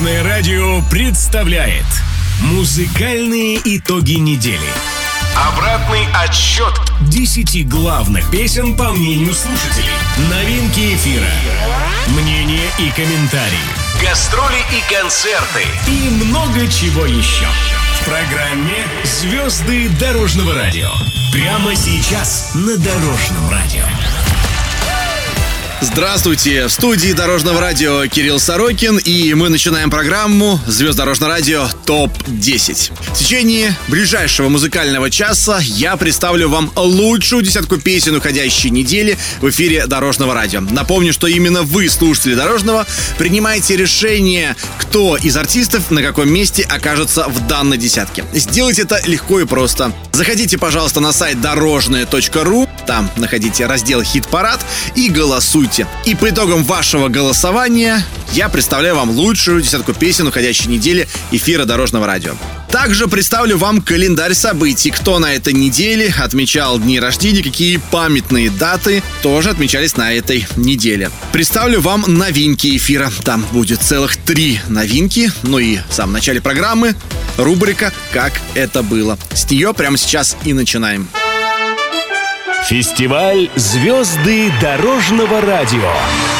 Дорожное радио представляет Музыкальные итоги недели. Обратный отсчет 10 главных песен по мнению слушателей. Новинки эфира. Мнения и комментарии. Гастроли и концерты. И много чего еще. В программе «Звезды дорожного радио». Прямо сейчас на Дорожном радио. Здравствуйте! В студии Дорожного радио Кирилл Сорокин, и мы начинаем программу «Звезд Дорожного радио ТОП-10». В течение ближайшего музыкального часа я представлю вам лучшую десятку песен уходящей недели в эфире Дорожного радио. Напомню, что именно вы, слушатели Дорожного, принимаете решение, кто из артистов на каком месте окажется в данной десятке. Сделать это легко и просто. Заходите, пожалуйста, на сайт дорожное.ру, там находите раздел «Хит-парад» и голосуйте. И по итогам вашего голосования я представляю вам лучшую десятку песен уходящей недели эфира Дорожного радио. Также представлю вам календарь событий, кто на этой неделе отмечал дни рождения, какие памятные даты тоже отмечались на этой неделе. Представлю вам новинки эфира. Там будет целых три новинки. Ну и в самом начале программы рубрика «Как это было». С нее прямо сейчас и начинаем. Фестиваль «Звезды дорожного радио».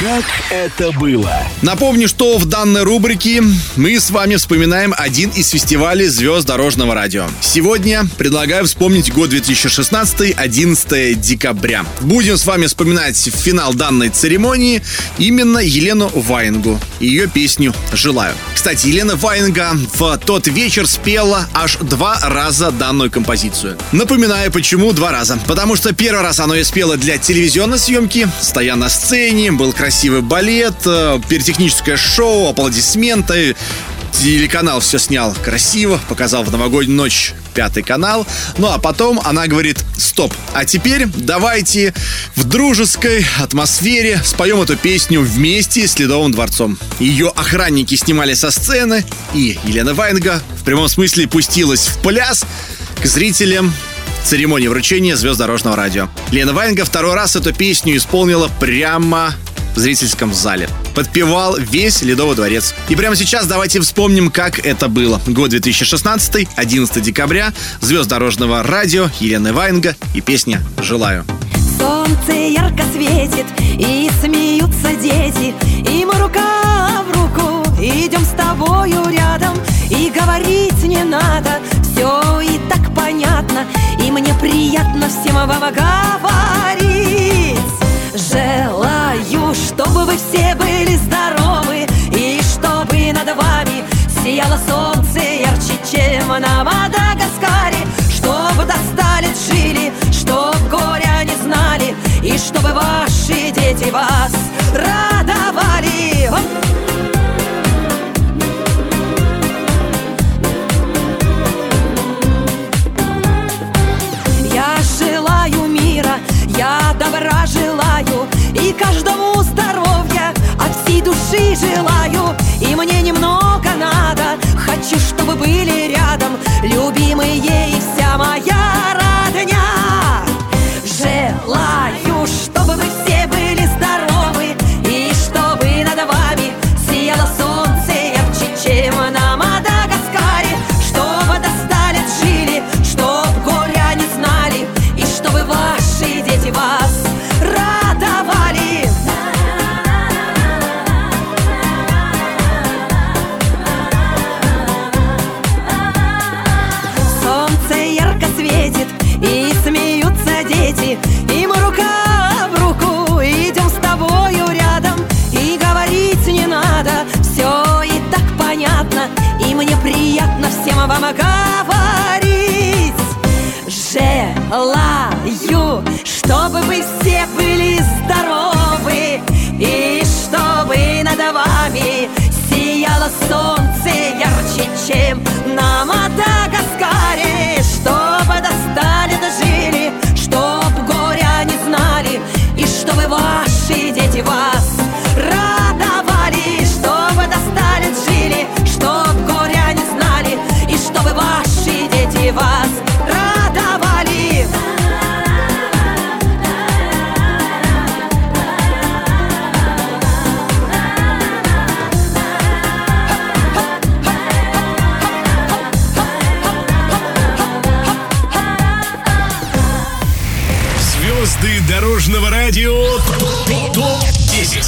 Как это было? Напомню, что в данной рубрике мы с вами вспоминаем один из фестивалей звезд дорожного радио. Сегодня предлагаю вспомнить год 2016, 11 декабря. Будем с вами вспоминать финал данной церемонии именно Елену Ваенгу и ее песню «Желаю». Кстати, Елена Ваенга в тот вечер спела аж два раза данную композицию. Напоминаю, почему два раза. Потому что первый раз она ее спела для телевизионной съемки, стоя на сцене, был красивый красивый балет, э, пиротехническое шоу, аплодисменты. Телеканал все снял красиво, показал в новогоднюю ночь пятый канал. Ну а потом она говорит, стоп, а теперь давайте в дружеской атмосфере споем эту песню вместе с Ледовым дворцом. Ее охранники снимали со сцены, и Елена Вайнга в прямом смысле пустилась в пляс к зрителям церемонии вручения звезд дорожного радио. Лена Вайнга второй раз эту песню исполнила прямо в зрительском зале. Подпевал весь Ледовый дворец. И прямо сейчас давайте вспомним, как это было. Год 2016, 11 декабря, звезд дорожного радио, Елена Ваенга и песня «Желаю». Солнце ярко светит, и смеются дети, и мы рука в руку идем с тобою рядом, и говорить не надо, все и так понятно, и мне приятно всем вам говорить. Желаю, чтобы вы все были здоровы И чтобы над вами сияло солнце ярче, чем на Мадагаскаре. Чтобы достали жили, чтоб горя не знали И чтобы ваши дети вас радовали радио ТОП-10.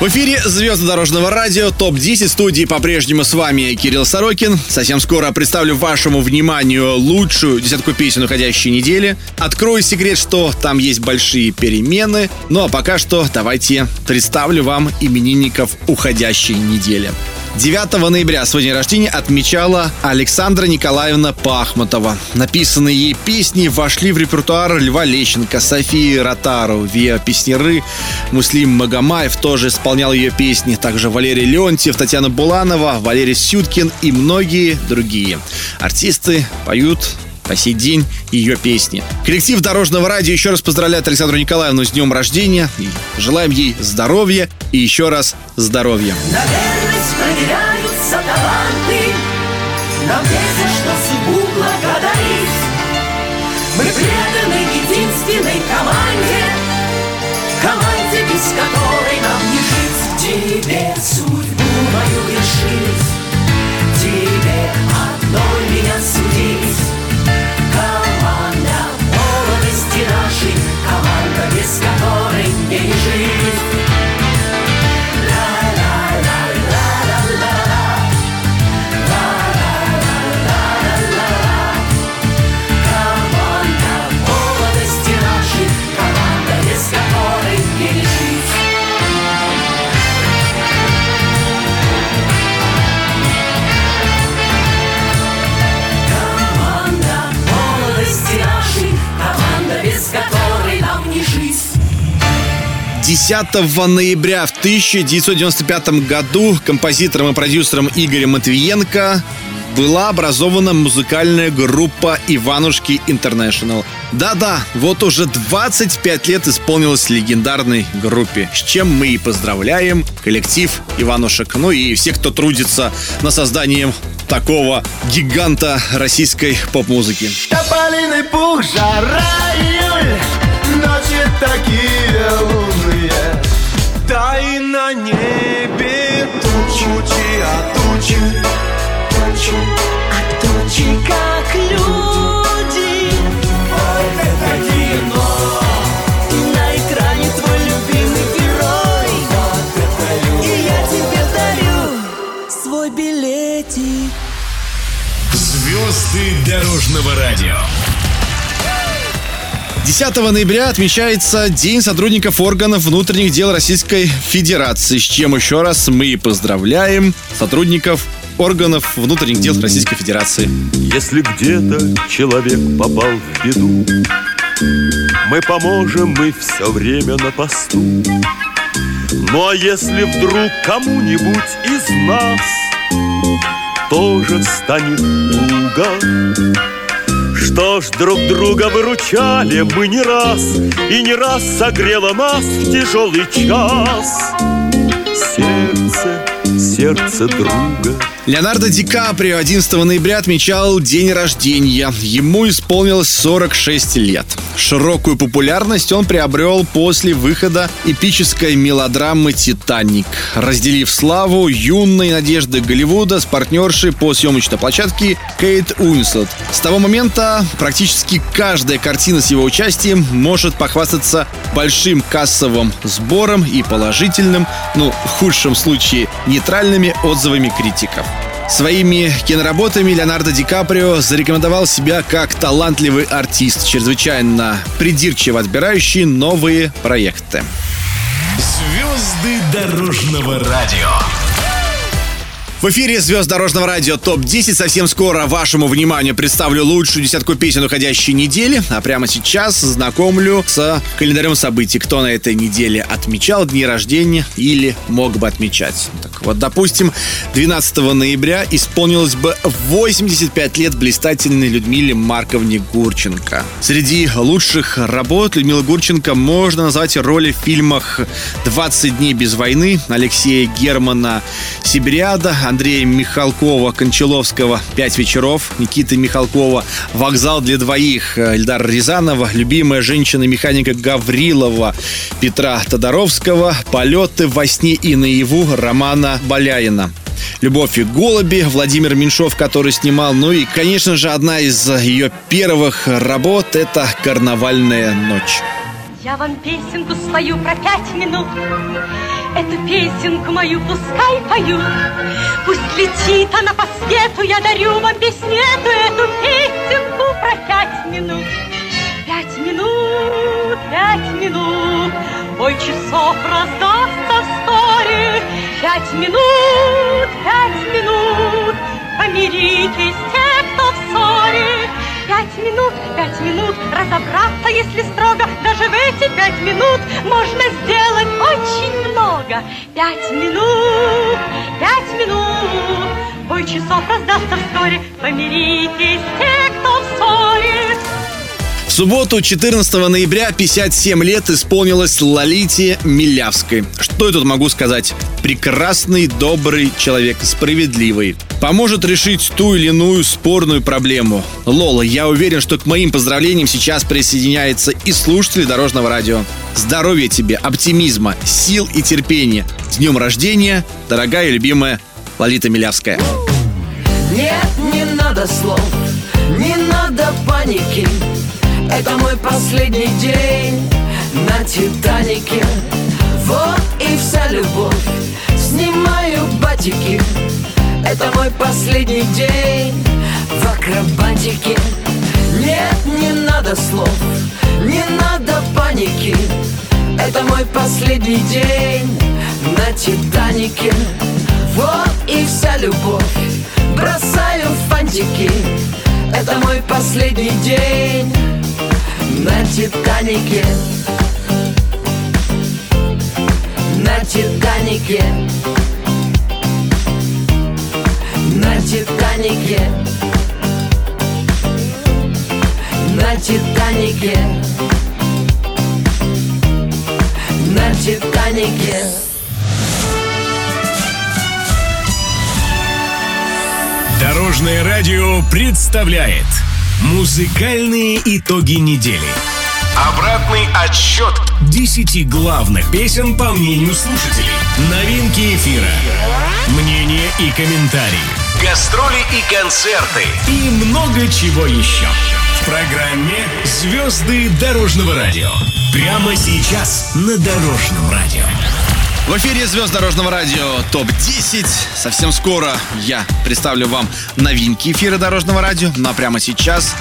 В эфире «Звезды дорожного радио» ТОП-10 студии по-прежнему с вами Кирилл Сорокин. Совсем скоро представлю вашему вниманию лучшую десятку песен уходящей недели. Открою секрет, что там есть большие перемены. Ну а пока что давайте представлю вам именинников уходящей недели. 9 ноября свой день рождения отмечала Александра Николаевна Пахматова. Написанные ей песни вошли в репертуар Льва Лещенко, Софии Ротару, Виа Песнеры, Муслим Магомаев тоже исполнял ее песни, также Валерий Леонтьев, Татьяна Буланова, Валерий Сюткин и многие другие. Артисты поют по сей день ее песни. Коллектив Дорожного радио еще раз поздравляет Александру Николаевну с днем рождения. И желаем ей здоровья и еще раз здоровья. Нам есть что судьбу благодарить Мы преданы единственной команде Команде, без которой нам не жить Тебе судьбу мою решить которой мне 10 ноября в 1995 году композитором и продюсером Игорем Матвиенко была образована музыкальная группа «Иванушки Интернешнл». Да-да, вот уже 25 лет исполнилось легендарной группе, с чем мы и поздравляем коллектив «Иванушек», ну и всех, кто трудится над созданием такого гиганта российской поп-музыки. Тополиный пух, жара июль Ночи такие лунные тучи А тучи, как люди. Вот это кино, И на экране твой любимый герой. Вот это И я тебе дарю свой билетик. Звезды дорожного радио. 10 ноября отмечается День сотрудников органов внутренних дел Российской Федерации, с чем еще раз мы поздравляем сотрудников органов внутренних дел Российской Федерации. Если где-то человек попал в беду, мы поможем, мы все время на посту. Ну а если вдруг кому-нибудь из нас тоже станет туго, что ж, друг друга выручали мы не раз, и не раз согрело нас в тяжелый час. Сердце, сердце друга. Леонардо Ди Каприо 11 ноября отмечал день рождения. Ему исполнилось 46 лет. Широкую популярность он приобрел после выхода эпической мелодрамы «Титаник», разделив славу юной надежды Голливуда с партнершей по съемочной площадке Кейт Уинслет. С того момента практически каждая картина с его участием может похвастаться большим кассовым сбором и положительным, ну, в худшем случае, нейтральными отзывами критиков. Своими киноработами Леонардо Ди Каприо зарекомендовал себя как талантливый артист, чрезвычайно придирчиво отбирающий новые проекты. Звезды дорожного радио. В эфире звезд дорожного радио ТОП-10. Совсем скоро вашему вниманию представлю лучшую десятку песен уходящей недели. А прямо сейчас знакомлю с календарем событий, кто на этой неделе отмечал дни рождения или мог бы отмечать. Так вот, допустим, 12 ноября исполнилось бы 85 лет блистательной Людмиле Марковне Гурченко. Среди лучших работ Людмилы Гурченко можно назвать роли в фильмах «20 дней без войны» Алексея Германа Сибириада, Андрея Михалкова, Кончаловского «Пять вечеров», Никиты Михалкова «Вокзал для двоих», Эльдар Рязанова, любимая женщина-механика Гаврилова, Петра Тодоровского, «Полеты во сне и наяву» Романа Ивана Баляина. «Любовь и голуби» Владимир Меньшов, который снимал. Ну и, конечно же, одна из ее первых работ – это «Карнавальная ночь». Я вам песенку спою про пять минут. Эту песенку мою пускай поют. Пусть летит она по свету, я дарю вам песню эту, песенку про пять минут. Пять минут, пять минут, бой часов раздастся вскоре. Пять минут, пять минут, помиритесь те, кто в ссоре. Пять минут, пять минут, разобраться, если строго, даже в эти пять минут можно сделать очень много. Пять минут, пять минут, бой часов раздастся вскоре, помиритесь те, кто в ссоре. Субботу, 14 ноября, 57 лет исполнилось Лолите Милявской. Что я тут могу сказать? Прекрасный, добрый человек, справедливый. Поможет решить ту или иную спорную проблему. Лола, я уверен, что к моим поздравлениям сейчас присоединяется и слушатели Дорожного радио. Здоровья тебе, оптимизма, сил и терпения. С днем рождения, дорогая и любимая Лолита Милявская. Нет, не надо слов, не надо паники Это мой последний день на Титанике Вот и вся любовь, снимаю батики. Это мой последний день в акробатике. Нет, не надо слов, не надо паники. Это мой последний день на Титанике Вот и вся любовь. Бросаю фантики. Это мой последний день на Титанике На Титанике На Титанике На Титанике На Титанике Дорожное радио представляет Музыкальные итоги недели. Обратный отсчет 10 главных песен по мнению слушателей. Новинки эфира. Мнения и комментарии. Гастроли и концерты. И много чего еще. В программе «Звезды дорожного радио» Прямо сейчас на Дорожном радио В эфире звезд Дорожного радио ТОП-10. Совсем скоро я представлю вам новинки эфира Дорожного радио. Но прямо сейчас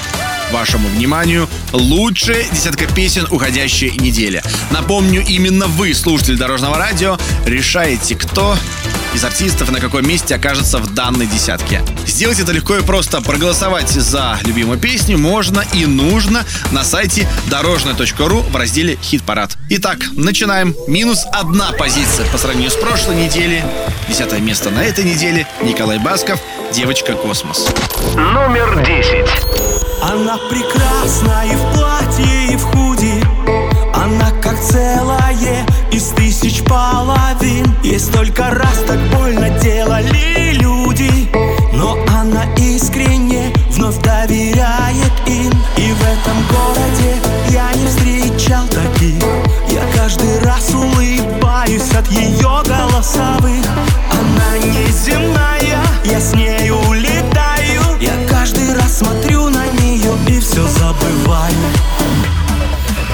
вашему вниманию лучшая десятка песен уходящей недели. Напомню, именно вы, слушатель Дорожного радио, решаете, кто из артистов на каком месте окажется в данной десятке. Сделать это легко и просто. Проголосовать за любимую песню можно и нужно на сайте дорожное.ру в разделе «Хит-парад». Итак, начинаем. Минус одна позиция по сравнению с прошлой неделей. Десятое место на этой неделе. Николай Басков «Девочка Космос». Номер 10 Она прекрасна и в платье, и в Она как целое из тысяч половин. Есть только раз так больно делали люди Но она искренне вновь доверяет им. И в этом городе я не встречал таких. Я каждый раз улыбаюсь от ее голосовых. Она неземная, я с нею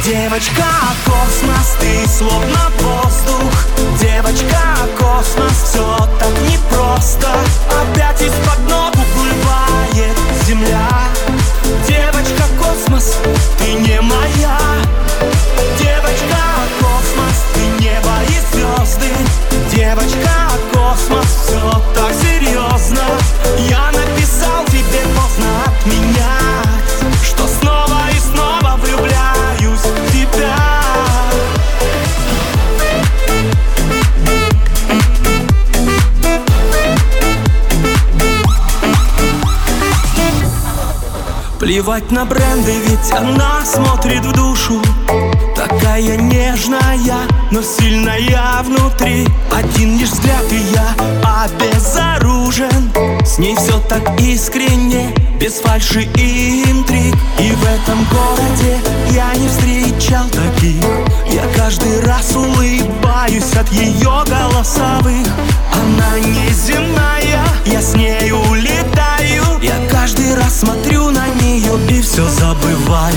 Девочка космос, ты словно воздух. Девочка космос, все так непросто. Опять из-под ног уплывает земля. Девочка космос, ты не моя. Девочка космос, ты небо и звезды Девочка космос, все так серьезно Плевать на бренды, ведь она смотрит в душу. Такая нежная, но сильная внутри. Один лишь взгляд и я обезоружен. С ней все так искренне, без фальши и интриг. И в этом городе я не встречал таких. Я каждый раз улыбаюсь от ее голосовых. Она неземная, я с ней улетаю каждый раз смотрю на нее и все забываю.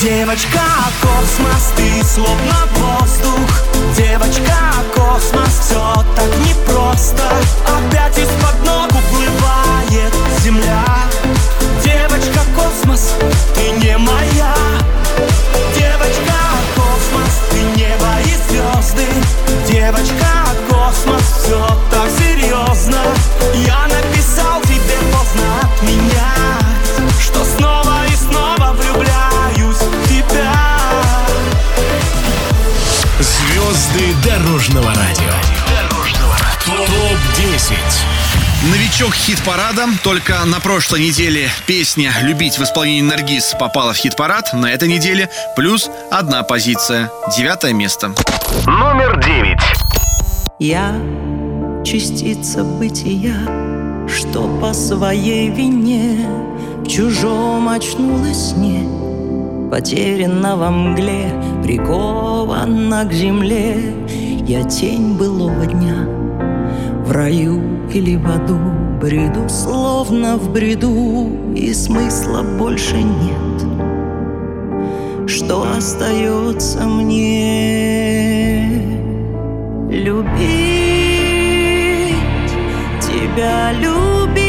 Девочка, космос, ты словно воздух. Девочка, космос, все так непросто. Опять из-под ног уплывает земля. Девочка, космос, ты не моя. Девочка, космос, ты небо и звезды Девочка, космос, все так серьезно Я написал Звезды дорожного радио. Топ-10. Новичок хит-парада. Только на прошлой неделе песня «Любить» в исполнении Наргиз попала в хит-парад. На этой неделе плюс одна позиция. Девятое место. Номер 9. Я частица бытия, что по своей вине в чужом очнулась сне, потеряна во мгле, прикована к земле. Я тень былого дня, в раю или в аду бреду, словно в бреду, и смысла больше нет. Что остается мне? Любить тебя, любить.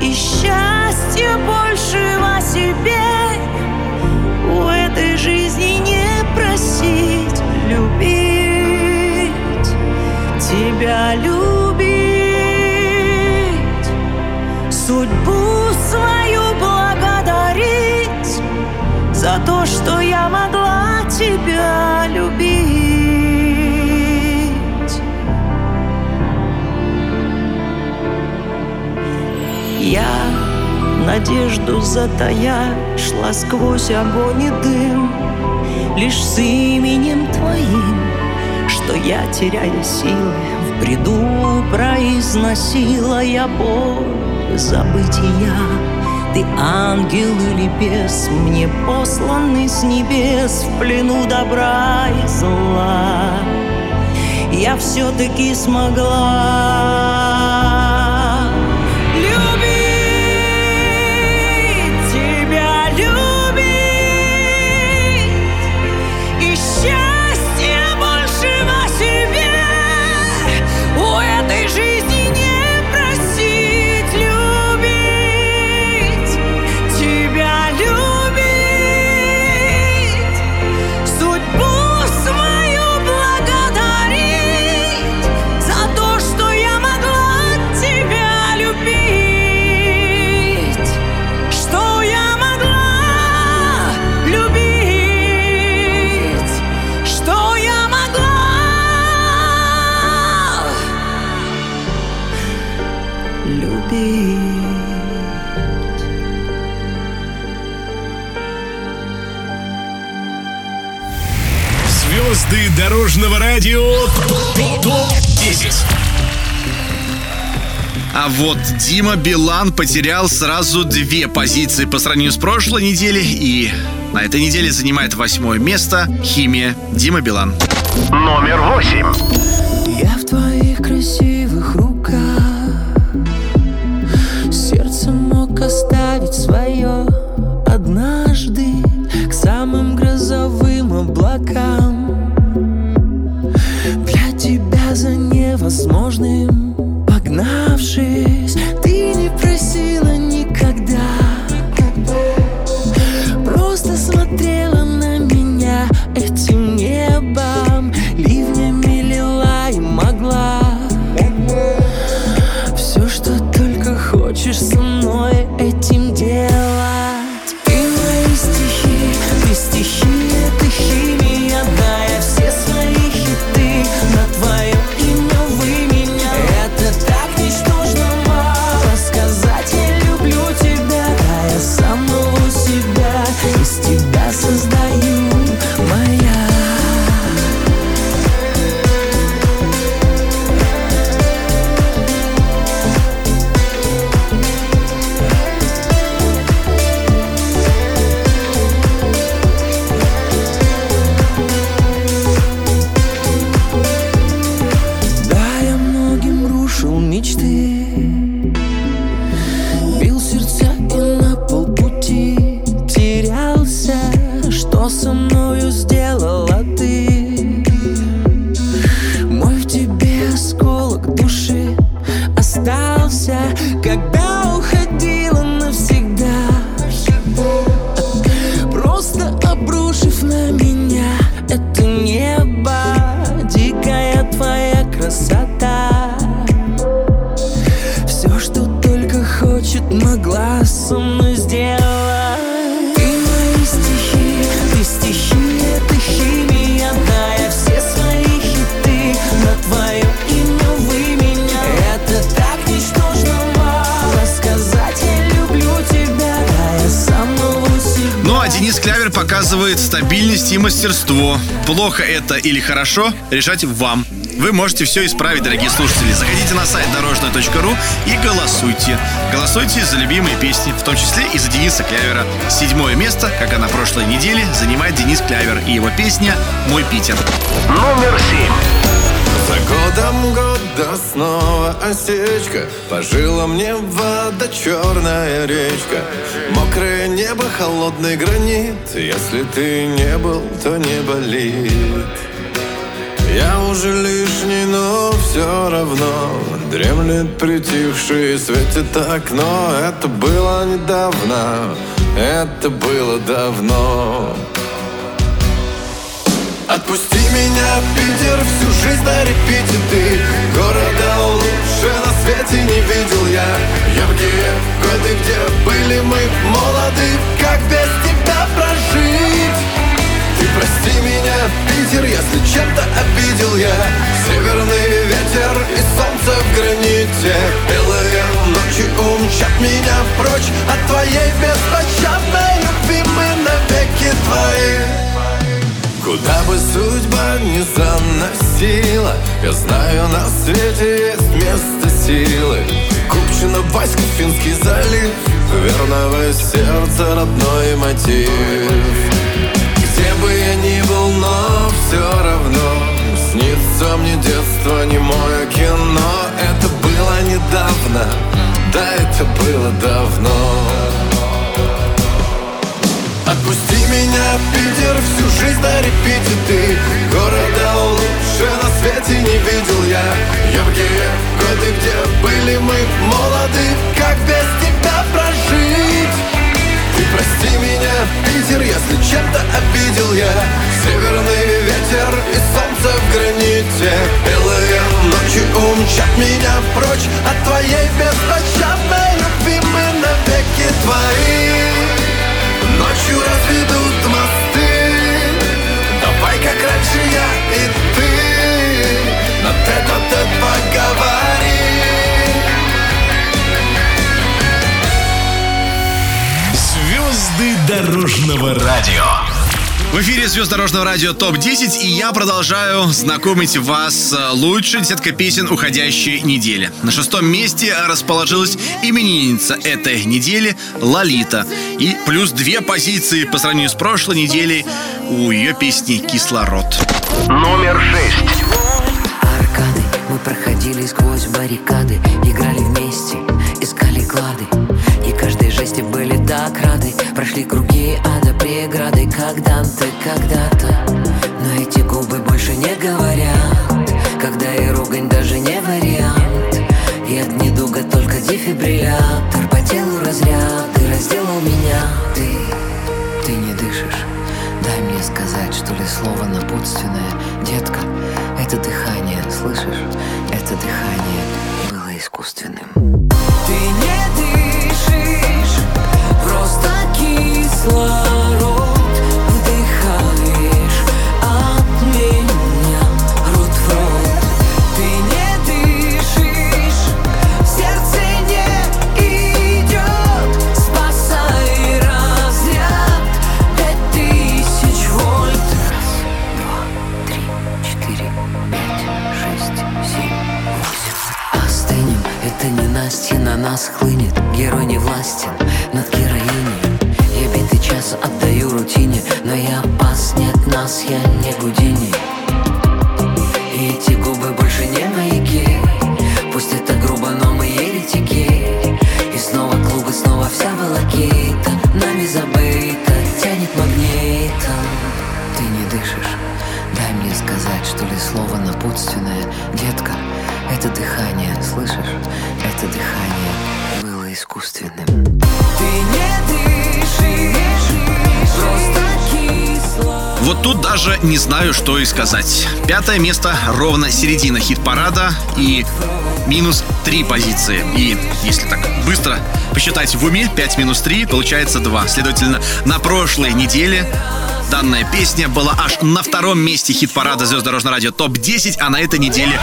И счастья большего себе У этой жизни не просить. Любить тебя, любить надежду затая, шла сквозь огонь и дым, Лишь с именем твоим, что я, теряя силы, В бреду произносила я боль. Забытия. Ты ангел или бес, мне посланный с небес В плену добра и зла. Я все-таки смогла дорожного радио. Топ-10. А вот Дима Билан потерял сразу две позиции по сравнению с прошлой неделей. И на этой неделе занимает восьмое место «Химия» Дима Билан. Номер 8. Плохо это или хорошо, решать вам. Вы можете все исправить, дорогие слушатели. Заходите на сайт дорожная.ру и голосуйте. Голосуйте за любимые песни, в том числе и за Дениса Клявера. Седьмое место, как и на прошлой неделе, занимает Денис Клявер и его песня «Мой Питер». Номер семь. Годом года снова осечка. По жилам мне вода, черная речка. Мокрое небо, холодный гранит. Если ты не был, то не болит. Я уже лишний, но все равно. Дремлет притихший, светит окно. Это было недавно, это было давно Отпусти меня, Питер, всю жизнь на репите ты. Города лучше на свете не видел я. Яркие годы, где? Были мы молоды Как без тебя прожить? Ты прости меня, Питер, если чем-то обидел я. Северный ветер и солнце в граните. Белые ночи умчат меня прочь От твоей беспощадной любви. Мы навеки твои Куда бы судьба ни заносила Я знаю, на свете есть место силы. Купчино, Васька, Финский залив Верного сердца родной мотив. Где бы я ни был, но все равно Снится мне детство, не мое кино Это было недавно, да, это было давно меня, Питер, всю жизнь на репите ты. Города лучше на свете не видел я. Яркие годы, где были мы молоды. Как без тебя прожить? Ты прости меня, Питер, если чем-то обидел я. Северный ветер и солнце в граните. Белые ночи умчат меня прочь дорожного радио. В эфире звезд дорожного радио ТОП-10, и я продолжаю знакомить вас с лучшей десяткой песен уходящей недели. На шестом месте расположилась именинница этой недели Лолита. И плюс две позиции по сравнению с прошлой неделей у ее песни «Кислород». Номер шесть. Аркады Мы проходили сквозь баррикады Играли вместе, Прошли круги ада преграды Когда ты когда-то. Но эти губы больше не говорят. Когда и ругань даже не вариант. И от недуга только дефибриллятор. По телу разряд Ты разделал меня. Ты, ты не дышишь. Дай мне сказать, что ли, слово напутственное. Детка, это дыхание, слышишь? Это дыхание было искусственным. Ты не кислород знаю, что и сказать. Пятое место ровно середина хит-парада и минус три позиции. И если так быстро посчитать в уме, 5 минус 3 получается 2. Следовательно, на прошлой неделе Данная песня была аж на втором месте хит-парада «Звезд радио» ТОП-10, а на этой неделе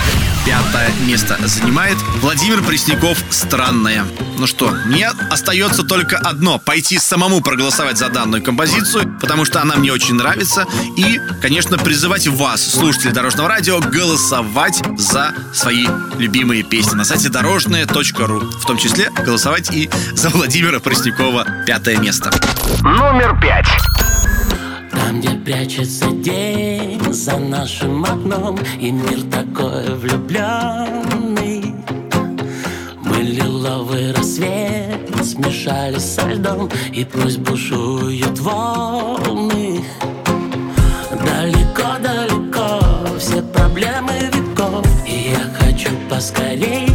пятое место занимает Владимир Пресняков «Странная». Ну что, мне остается только одно – пойти самому проголосовать за данную композицию, потому что она мне очень нравится, и, конечно, призывать вас, слушатели Дорожного радио, голосовать за свои любимые песни на сайте дорожное.ру. В том числе голосовать и за Владимира Преснякова пятое место. Номер пять. Там, где прячется день за нашим окном И мир такой влюбленный. Мы лиловый рассвет смешались со льдом И пусть бушуют волны. Далеко-далеко все проблемы веков И я хочу поскорей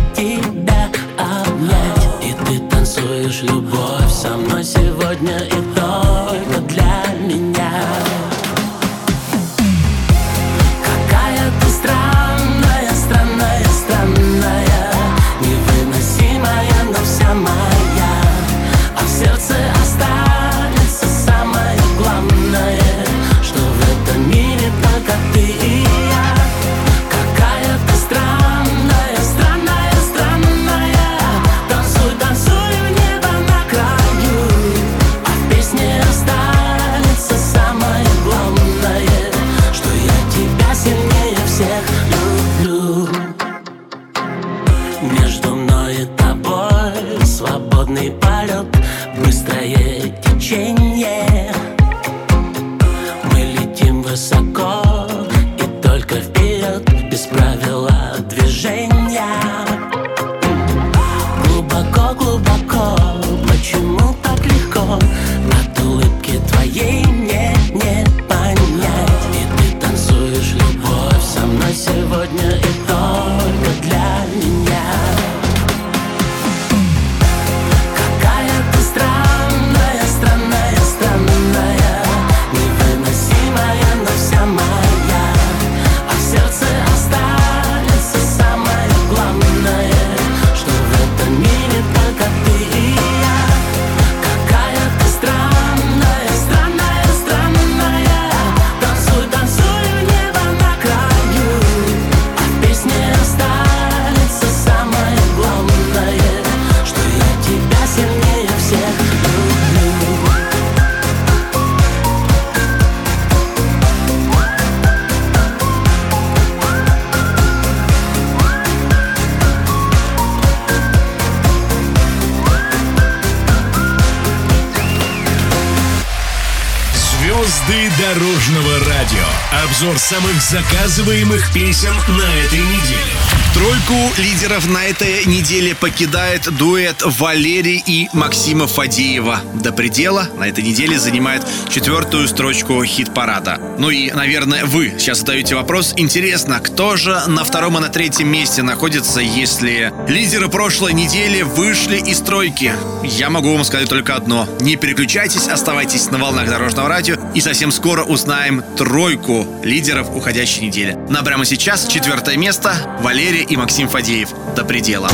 Обзор самых заказываемых песен на этой неделе. Тройку лидеров на этой неделе покидает дуэт Валерий и Максима Фадеева. До предела на этой неделе занимает четвертую строчку хит-парада. Ну и, наверное, вы сейчас задаете вопрос. Интересно, кто же на втором и на третьем месте находится, если лидеры прошлой недели вышли из тройки? Я могу вам сказать только одно. Не переключайтесь, оставайтесь на волнах Дорожного радио и совсем скоро узнаем тройку лидеров уходящей недели. На прямо сейчас четвертое место Валерий и Максим Фадеев. До предела.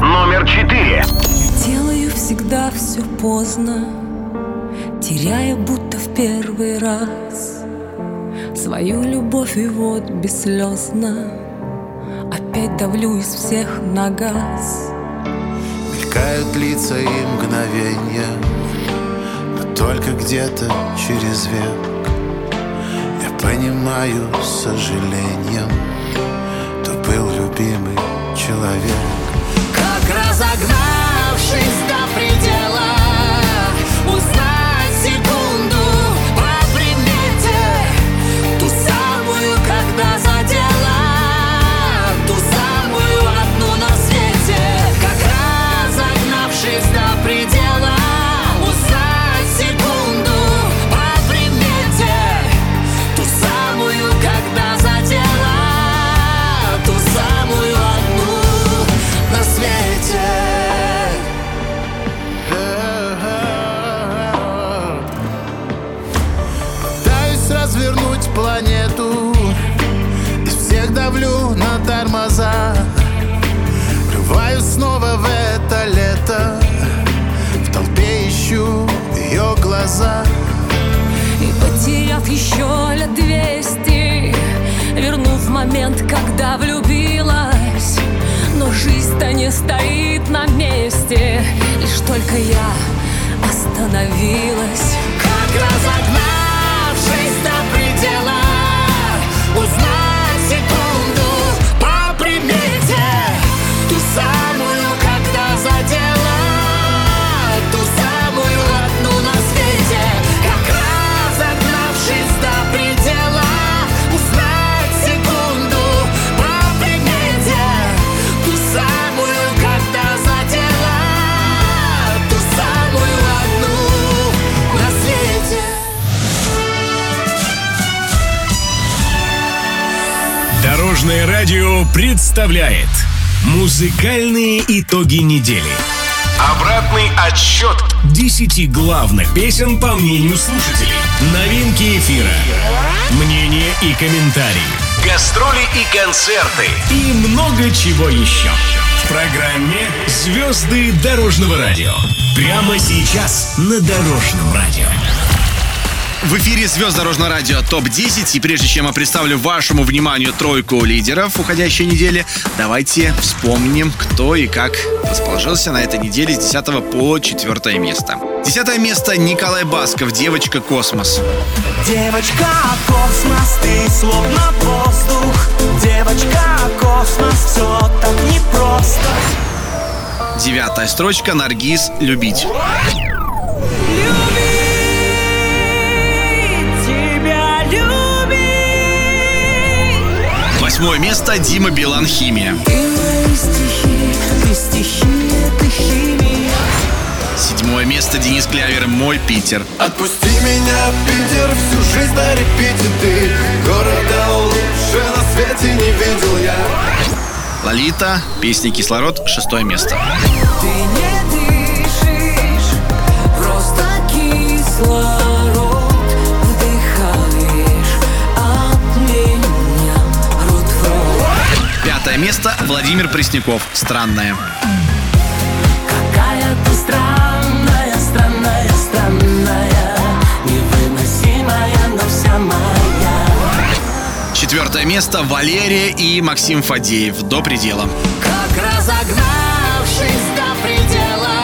Номер четыре. Делаю всегда все поздно, теряя будто в первый раз свою любовь и вот бесслезно опять давлю из всех на газ. Мелькают лица и мгновения Но только где-то через век Я понимаю с сожалением был любимый человек. Как разогнавшись до предела стоит на месте Лишь только я остановилась. Как разогнавшись радио представляет Музыкальные итоги недели. Обратный отсчет 10 главных песен по мнению слушателей. Новинки эфира. Мнения и комментарии. Гастроли и концерты. И много чего еще. В программе «Звезды дорожного радио». Прямо сейчас на Дорожном радио. В эфире звезд дорожного радио ТОП-10. И прежде чем я представлю вашему вниманию тройку лидеров уходящей недели, давайте вспомним, кто и как расположился на этой неделе с 10 по 4 место. Десятое место Николай Басков, «Девочка Космос». Девочка, космос, ты словно воздух Девочка, космос, все так непросто Девятая строчка Наргиз «Любить». Тебя Восьмое место Дима Билан «Химия». Седьмое место Денис Клявер «Мой Питер». Отпусти меня, Питер, всю жизнь на репите ты Города лучше на свете не видел я Лолита, песня «Кислород», шестое место. Ты не Пятое место Владимир Пресняков, «Странная». Какая ты странная, странная, странная Невыносимая, но вся моя Четвертое место Валерия и Максим Фадеев, «До предела». Как разогнавшись до предела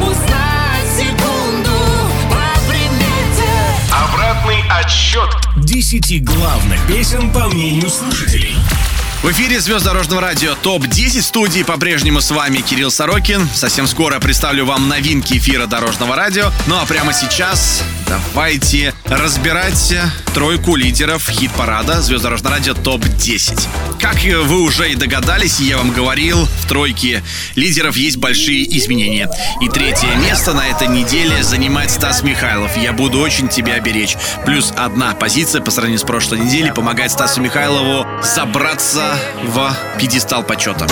Узнать секунду по примете Обратный отсчет 10 главных песен по мнению слушателей. В эфире звезд дорожного радио ТОП-10 в студии по-прежнему с вами Кирилл Сорокин. Совсем скоро представлю вам новинки эфира дорожного радио. Ну а прямо сейчас давайте разбирать тройку лидеров хит-парада звезд дорожного радио ТОП-10. Как вы уже и догадались, я вам говорил, в тройке лидеров есть большие изменения. И третье место на этой неделе занимает Стас Михайлов. Я буду очень тебя беречь. Плюс одна позиция по сравнению с прошлой неделей помогает Стасу Михайлову забраться в пьедестал почета.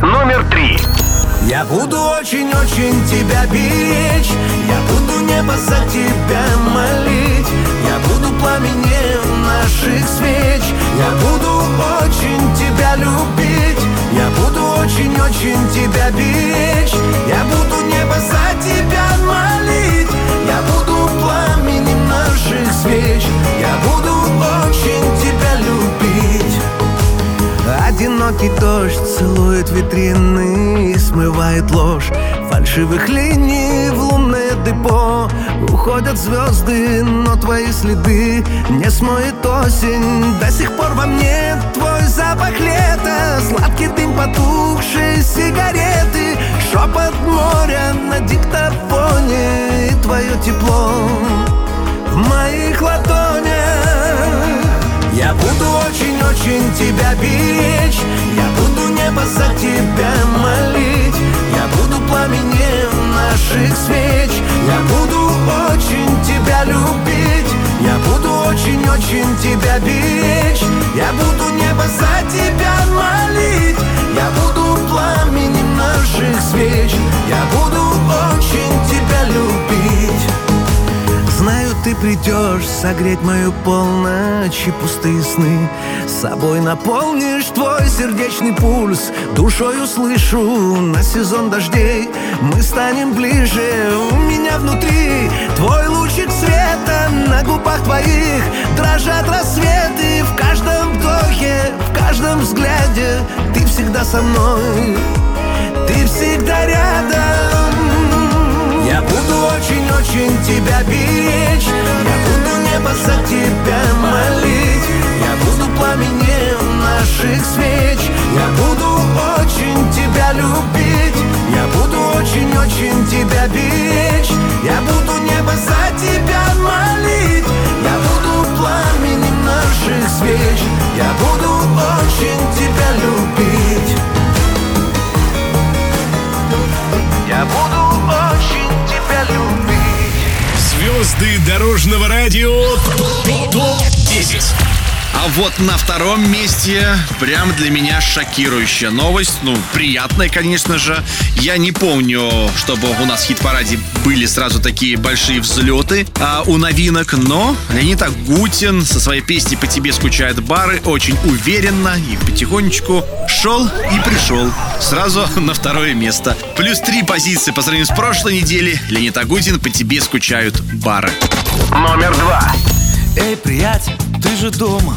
Номер 3. Я буду очень-очень тебя беречь Я буду небо за тебя молить. Я буду пламенем наших свеч. Я буду очень тебя любить. Я буду очень-очень тебя беречь Я буду небо за тебя молить. Я буду пламенем наших свеч. Я буду очень Одинокий дождь целует витрины и смывает ложь. Фальшивых линий в лунное депо Уходят звезды, но твои следы Не смоет осень. До сих пор во мне твой запах лета Сладкий дым потухшей сигареты Шепот моря на диктофоне И твое тепло в моих ладонях я буду очень-очень тебя беречь. Я буду небо за тебя молить. Я буду пламенем наших свеч. Я буду очень тебя любить. Я буду очень-очень тебя беречь. Я буду небо за тебя молить. Я буду пламенем наших свеч. Я буду очень тебя любить ты придешь согреть мою полночь и пустые сны. С собой наполнишь твой сердечный пульс Душой услышу на сезон дождей. Мы станем ближе, у меня внутри Твой лучик света на губах твоих. Дрожат рассветы в каждом вдохе в каждом взгляде. Ты всегда со мной, ты всегда рядом очень-очень тебя беречь. Я буду небо за тебя молить. Я буду пламенем наших свеч. Я буду очень тебя любить. Я буду очень-очень тебя беречь. Я буду небо за тебя молить. Я буду пламенем наших свеч. Я буду Звезды дорожного радио. ТОП-10 А вот на втором месте прям для меня шокирующая новость. Ну, приятная, конечно же. Я не помню, чтобы у нас в хит-параде были сразу такие большие взлеты а, у новинок, но Леонид Агутин со своей песней «По тебе скучают бары» очень уверенно и потихонечку шел и пришел сразу на второе место. Плюс три позиции по сравнению с прошлой неделей. Леонид Агутин «По тебе скучают бары». Номер два Эй, приятель, ты же дома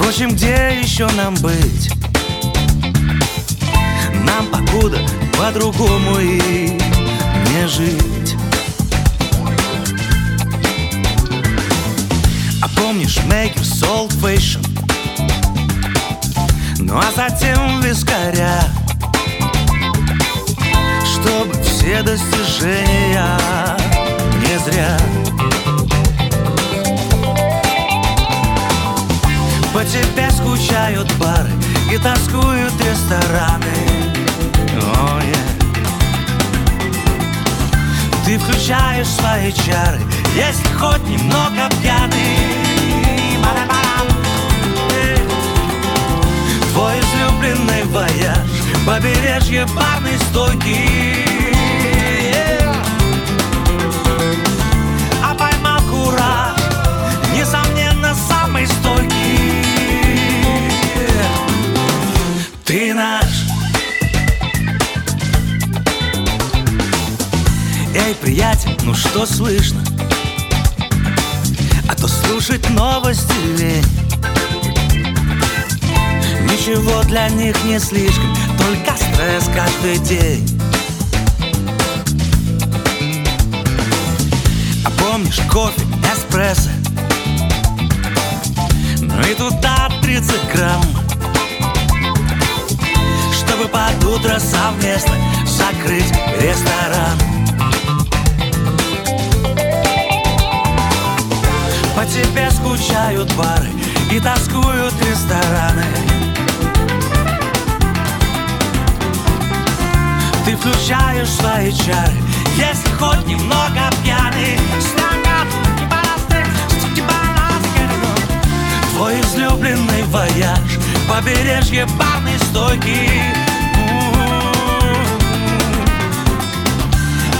Впрочем, где еще нам быть? Нам покуда по-другому и не жить А помнишь Maker Salt Fashion? Ну а затем вискаря Чтобы все достижения не зря тебе скучают бары и тоскуют рестораны. О, yeah. Ты включаешь свои чары, если хоть немного пьяный. Твой излюбленный вояж, побережье барной стойки. Лень Ничего для них не слишком Только стресс каждый день. А помнишь кофе, эспрессо? Ну и туда 30 грамм. Чтобы под утро совместно закрыть ресторан тебе скучают бары и тоскуют рестораны. Ты включаешь свои чары, если хоть немного пьяный. Твой излюбленный вояж, побережье барной стойки.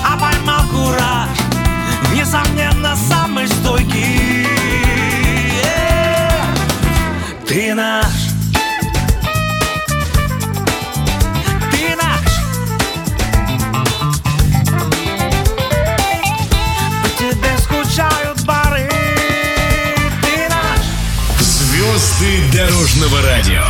А поймал кураж, несомненно, самый стойкий Ты наш. Ты наш. По тебе скучают бары. Ты наш. Звезды дорожного радио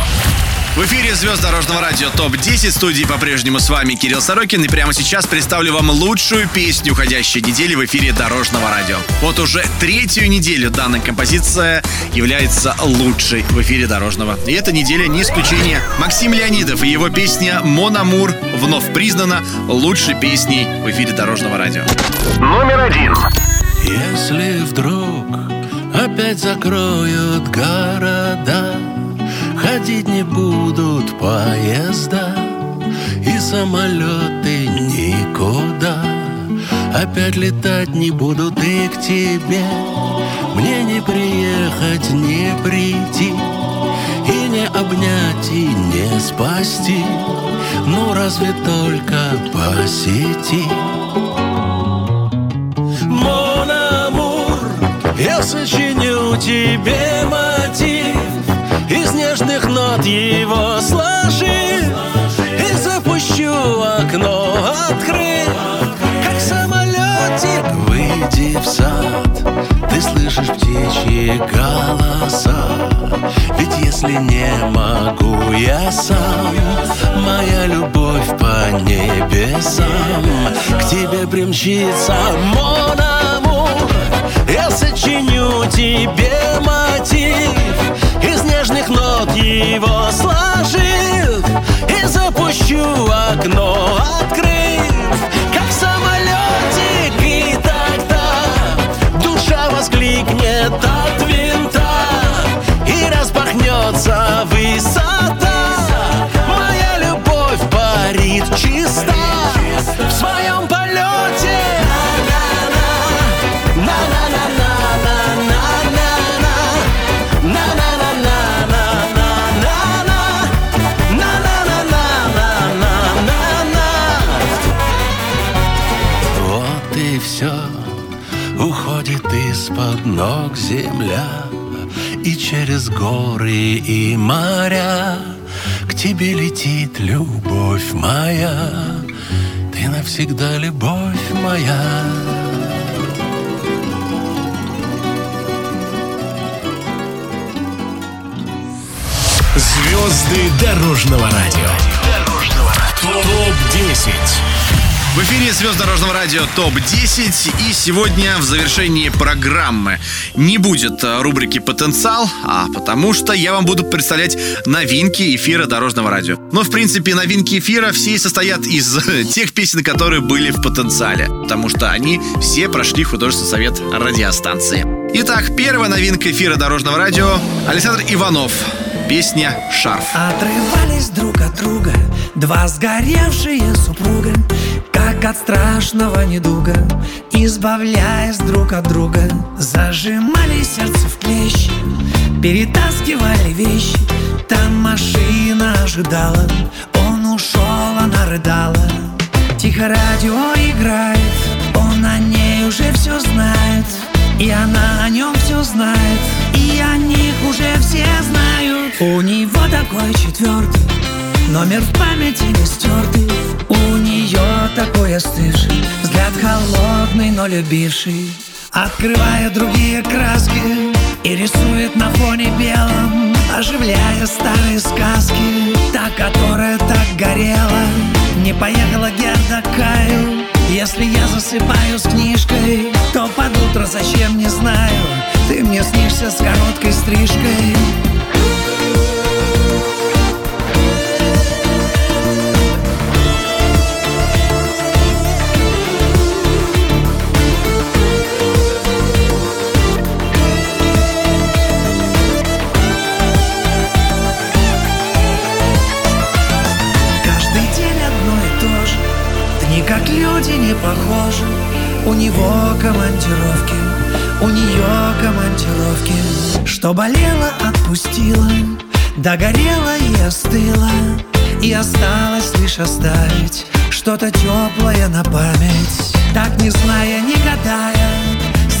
В эфире звезд дорожного радио ТОП-10. В студии по-прежнему с вами Кирилл Сорокин. И прямо сейчас представлю вам лучшую песню уходящей недели в эфире дорожного радио. Вот уже третью неделю данная композиция является лучшей в эфире дорожного. И эта неделя не исключение. Максим Леонидов и его песня «Мон Амур» вновь признана лучшей песней в эфире дорожного радио. Номер один Если вдруг опять закроют города, Ходить не будут поезда И самолеты никуда. Опять летать не будут и к тебе. Мне не приехать, не прийти И не обнять, и не спасти. Ну разве только по сети Мон амур, я сочиню тебе мотив Из нежных нот его сложи. И запущу окно открыв Как самолетик Выйди в сад, ты слышишь птичьи голоса. Ведь если не могу я сам Моя любовь по небесам. К тебе примчится мон амур Я сочиню тебе мотив Из нежных нот его сложив И запущу окно, открыв Как самолетик и тогда Душа воскликнет от горы и моря К тебе летит любовь моя Ты навсегда любовь моя Звезды дорожного радио. Топ-10. В эфире звезд дорожного радио ТОП-10 и сегодня в завершении программы не будет э, рубрики «Потенциал», а потому что я вам буду представлять новинки эфира дорожного радио. Но, в принципе, новинки эфира все состоят из тех песен, которые были в «Потенциале», потому что они все прошли художественный совет радиостанции. Итак, первая новинка эфира дорожного радио Александр Иванов. Песня «Шарф». Отрывались друг от друга Два сгоревшие супруга Как от страшного недуга Избавляясь друг от друга. Зажимали сердце в клещи Перетаскивали вещи. Там машина ожидала Он ушел, она рыдала. Тихо радио играет Он о ней уже все знает. И она о нем все знает И о них уже все знают. У него такой четвертый Номер в памяти не стертый У нее такой остывший. Взгляд холодный, но любивший. Открывая другие краски И рисует на фоне белом Оживляя старые сказки. Та, которая так горела Не поехала Герда Каю Если я засыпаю с книжкой То под утро зачем не знаю. Ты мне снишься с короткой стрижкой люди не похожи. У него командировки У нее командировки. Что болело, отпустила Догорела и остыла И осталось лишь оставить Что-то теплое на память. Так не зная, не гадая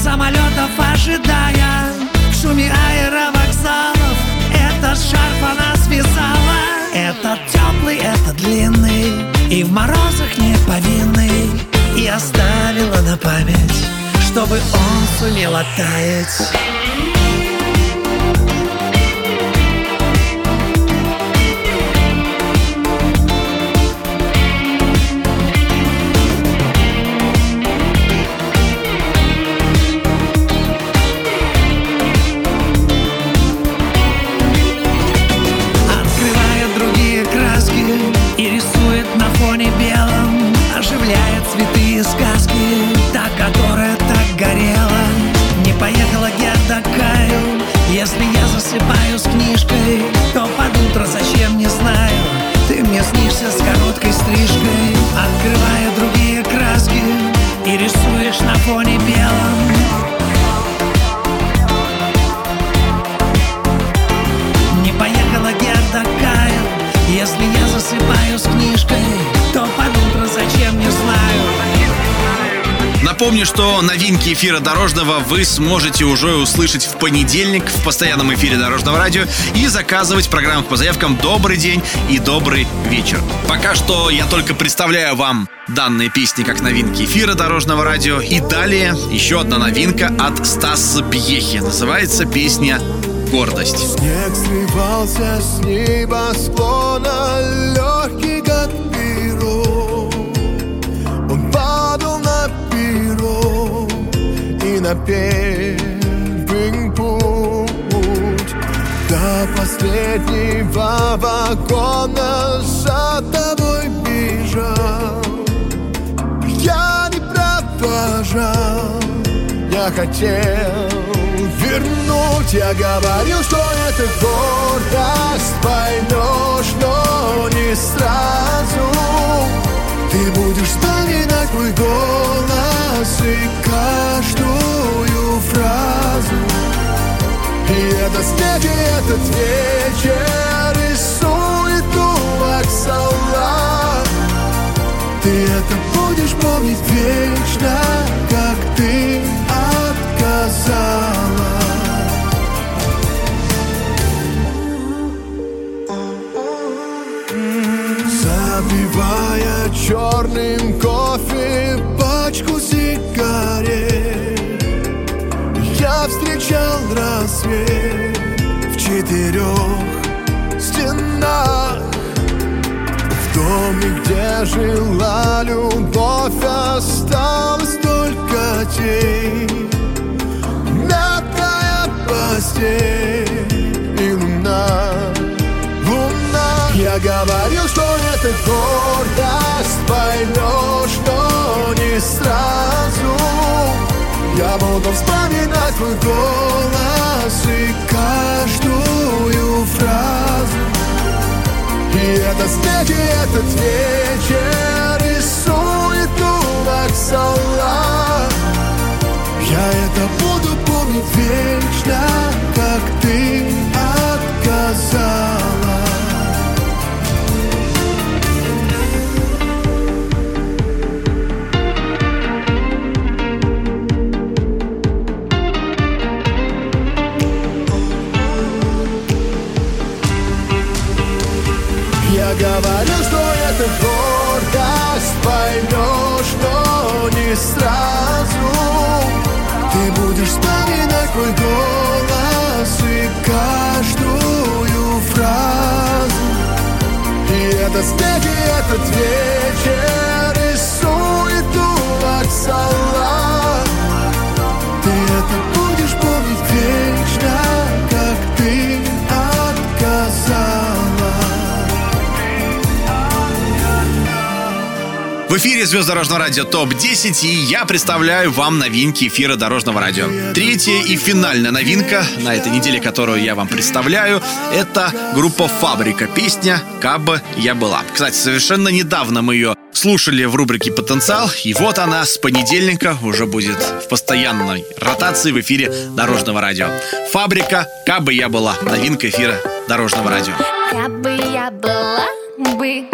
Самолетов ожидая. В шуме аэровокзалов Этот шарф она связала. Этот теплый, этот длинный И в морозах не повинный И оставила на память Чтобы он сумел оттаять эфира Дорожного вы сможете уже услышать в понедельник в постоянном эфире Дорожного радио и заказывать программу по заявкам «Добрый день» и «Добрый вечер». Пока что я только представляю вам данные песни как новинки эфира Дорожного радио. И далее еще одна новинка от Стаса Пьехи. Называется песня «Гордость». Снег срывался с небосклона, на путь. До последнего вагона за тобой бежал. Я не продолжал, я хотел вернуть Я говорил, что это гордость Поймешь, но не сразу Ты будешь вспоминать мой голос И каждую фразу. И снег, и этот вечер Рисует дувак салат Ты это будешь помнить вечно Как ты отказала черным кофе пачку сигарет. Я встречал рассвет в четырех стенах. В доме, где жила любовь, осталось только тень. Мятная постель говорил, что это гордость Поймешь, но не сразу. Я буду вспоминать твой голос И каждую фразу. И это и этот вечер Рисует дувак салат. Я это буду помнить вечно Как ты отказала эфире Звезд Дорожного радио ТОП-10 и я представляю вам новинки эфира Дорожного радио. Третья и финальная новинка на этой неделе, которую я вам представляю, это группа «Фабрика». Песня «Кабы я была». Кстати, совершенно недавно мы ее слушали в рубрике «Потенциал», и вот она с понедельника уже будет в постоянной ротации в эфире Дорожного радио. «Фабрика. Кабы я была». Новинка эфира Дорожного радио. Кабы я была бы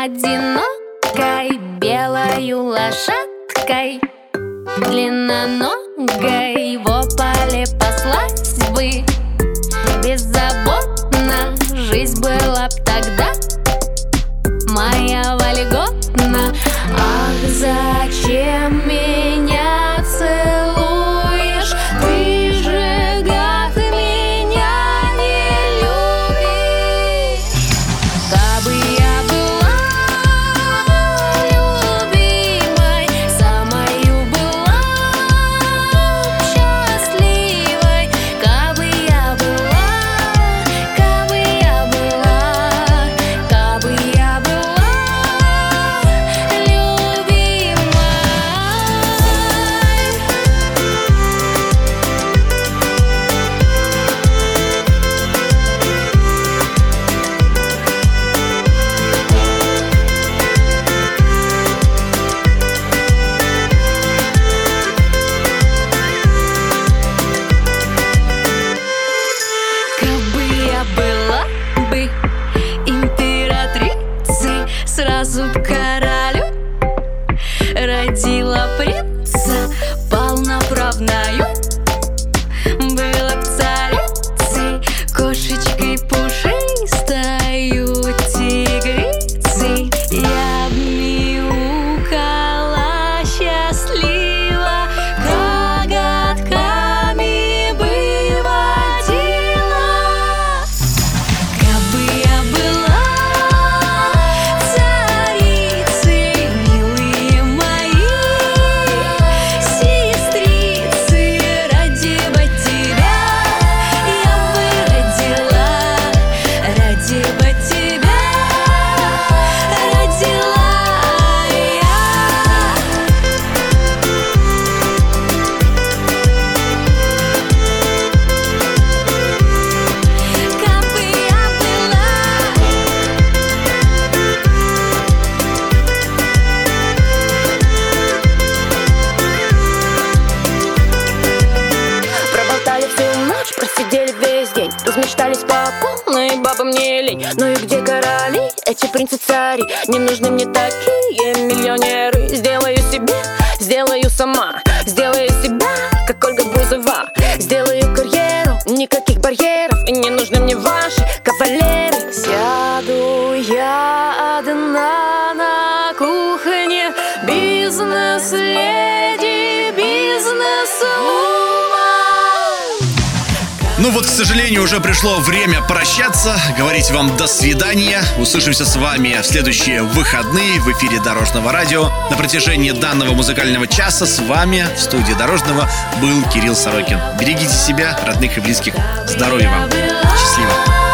одинокой белой белою лошадкой Длинноногой в поле послать бы. Беззаботно жизнь была б тогда Моя вольготна Ах, зачем меня принцы-цари Не нужны мне такие сожалению, уже пришло время прощаться, говорить вам до свидания. Услышимся с вами в следующие выходные в эфире Дорожного радио. На протяжении данного музыкального часа с вами в студии Дорожного был Кирилл Сорокин. Берегите себя, родных и близких. Здоровья вам. Счастливо.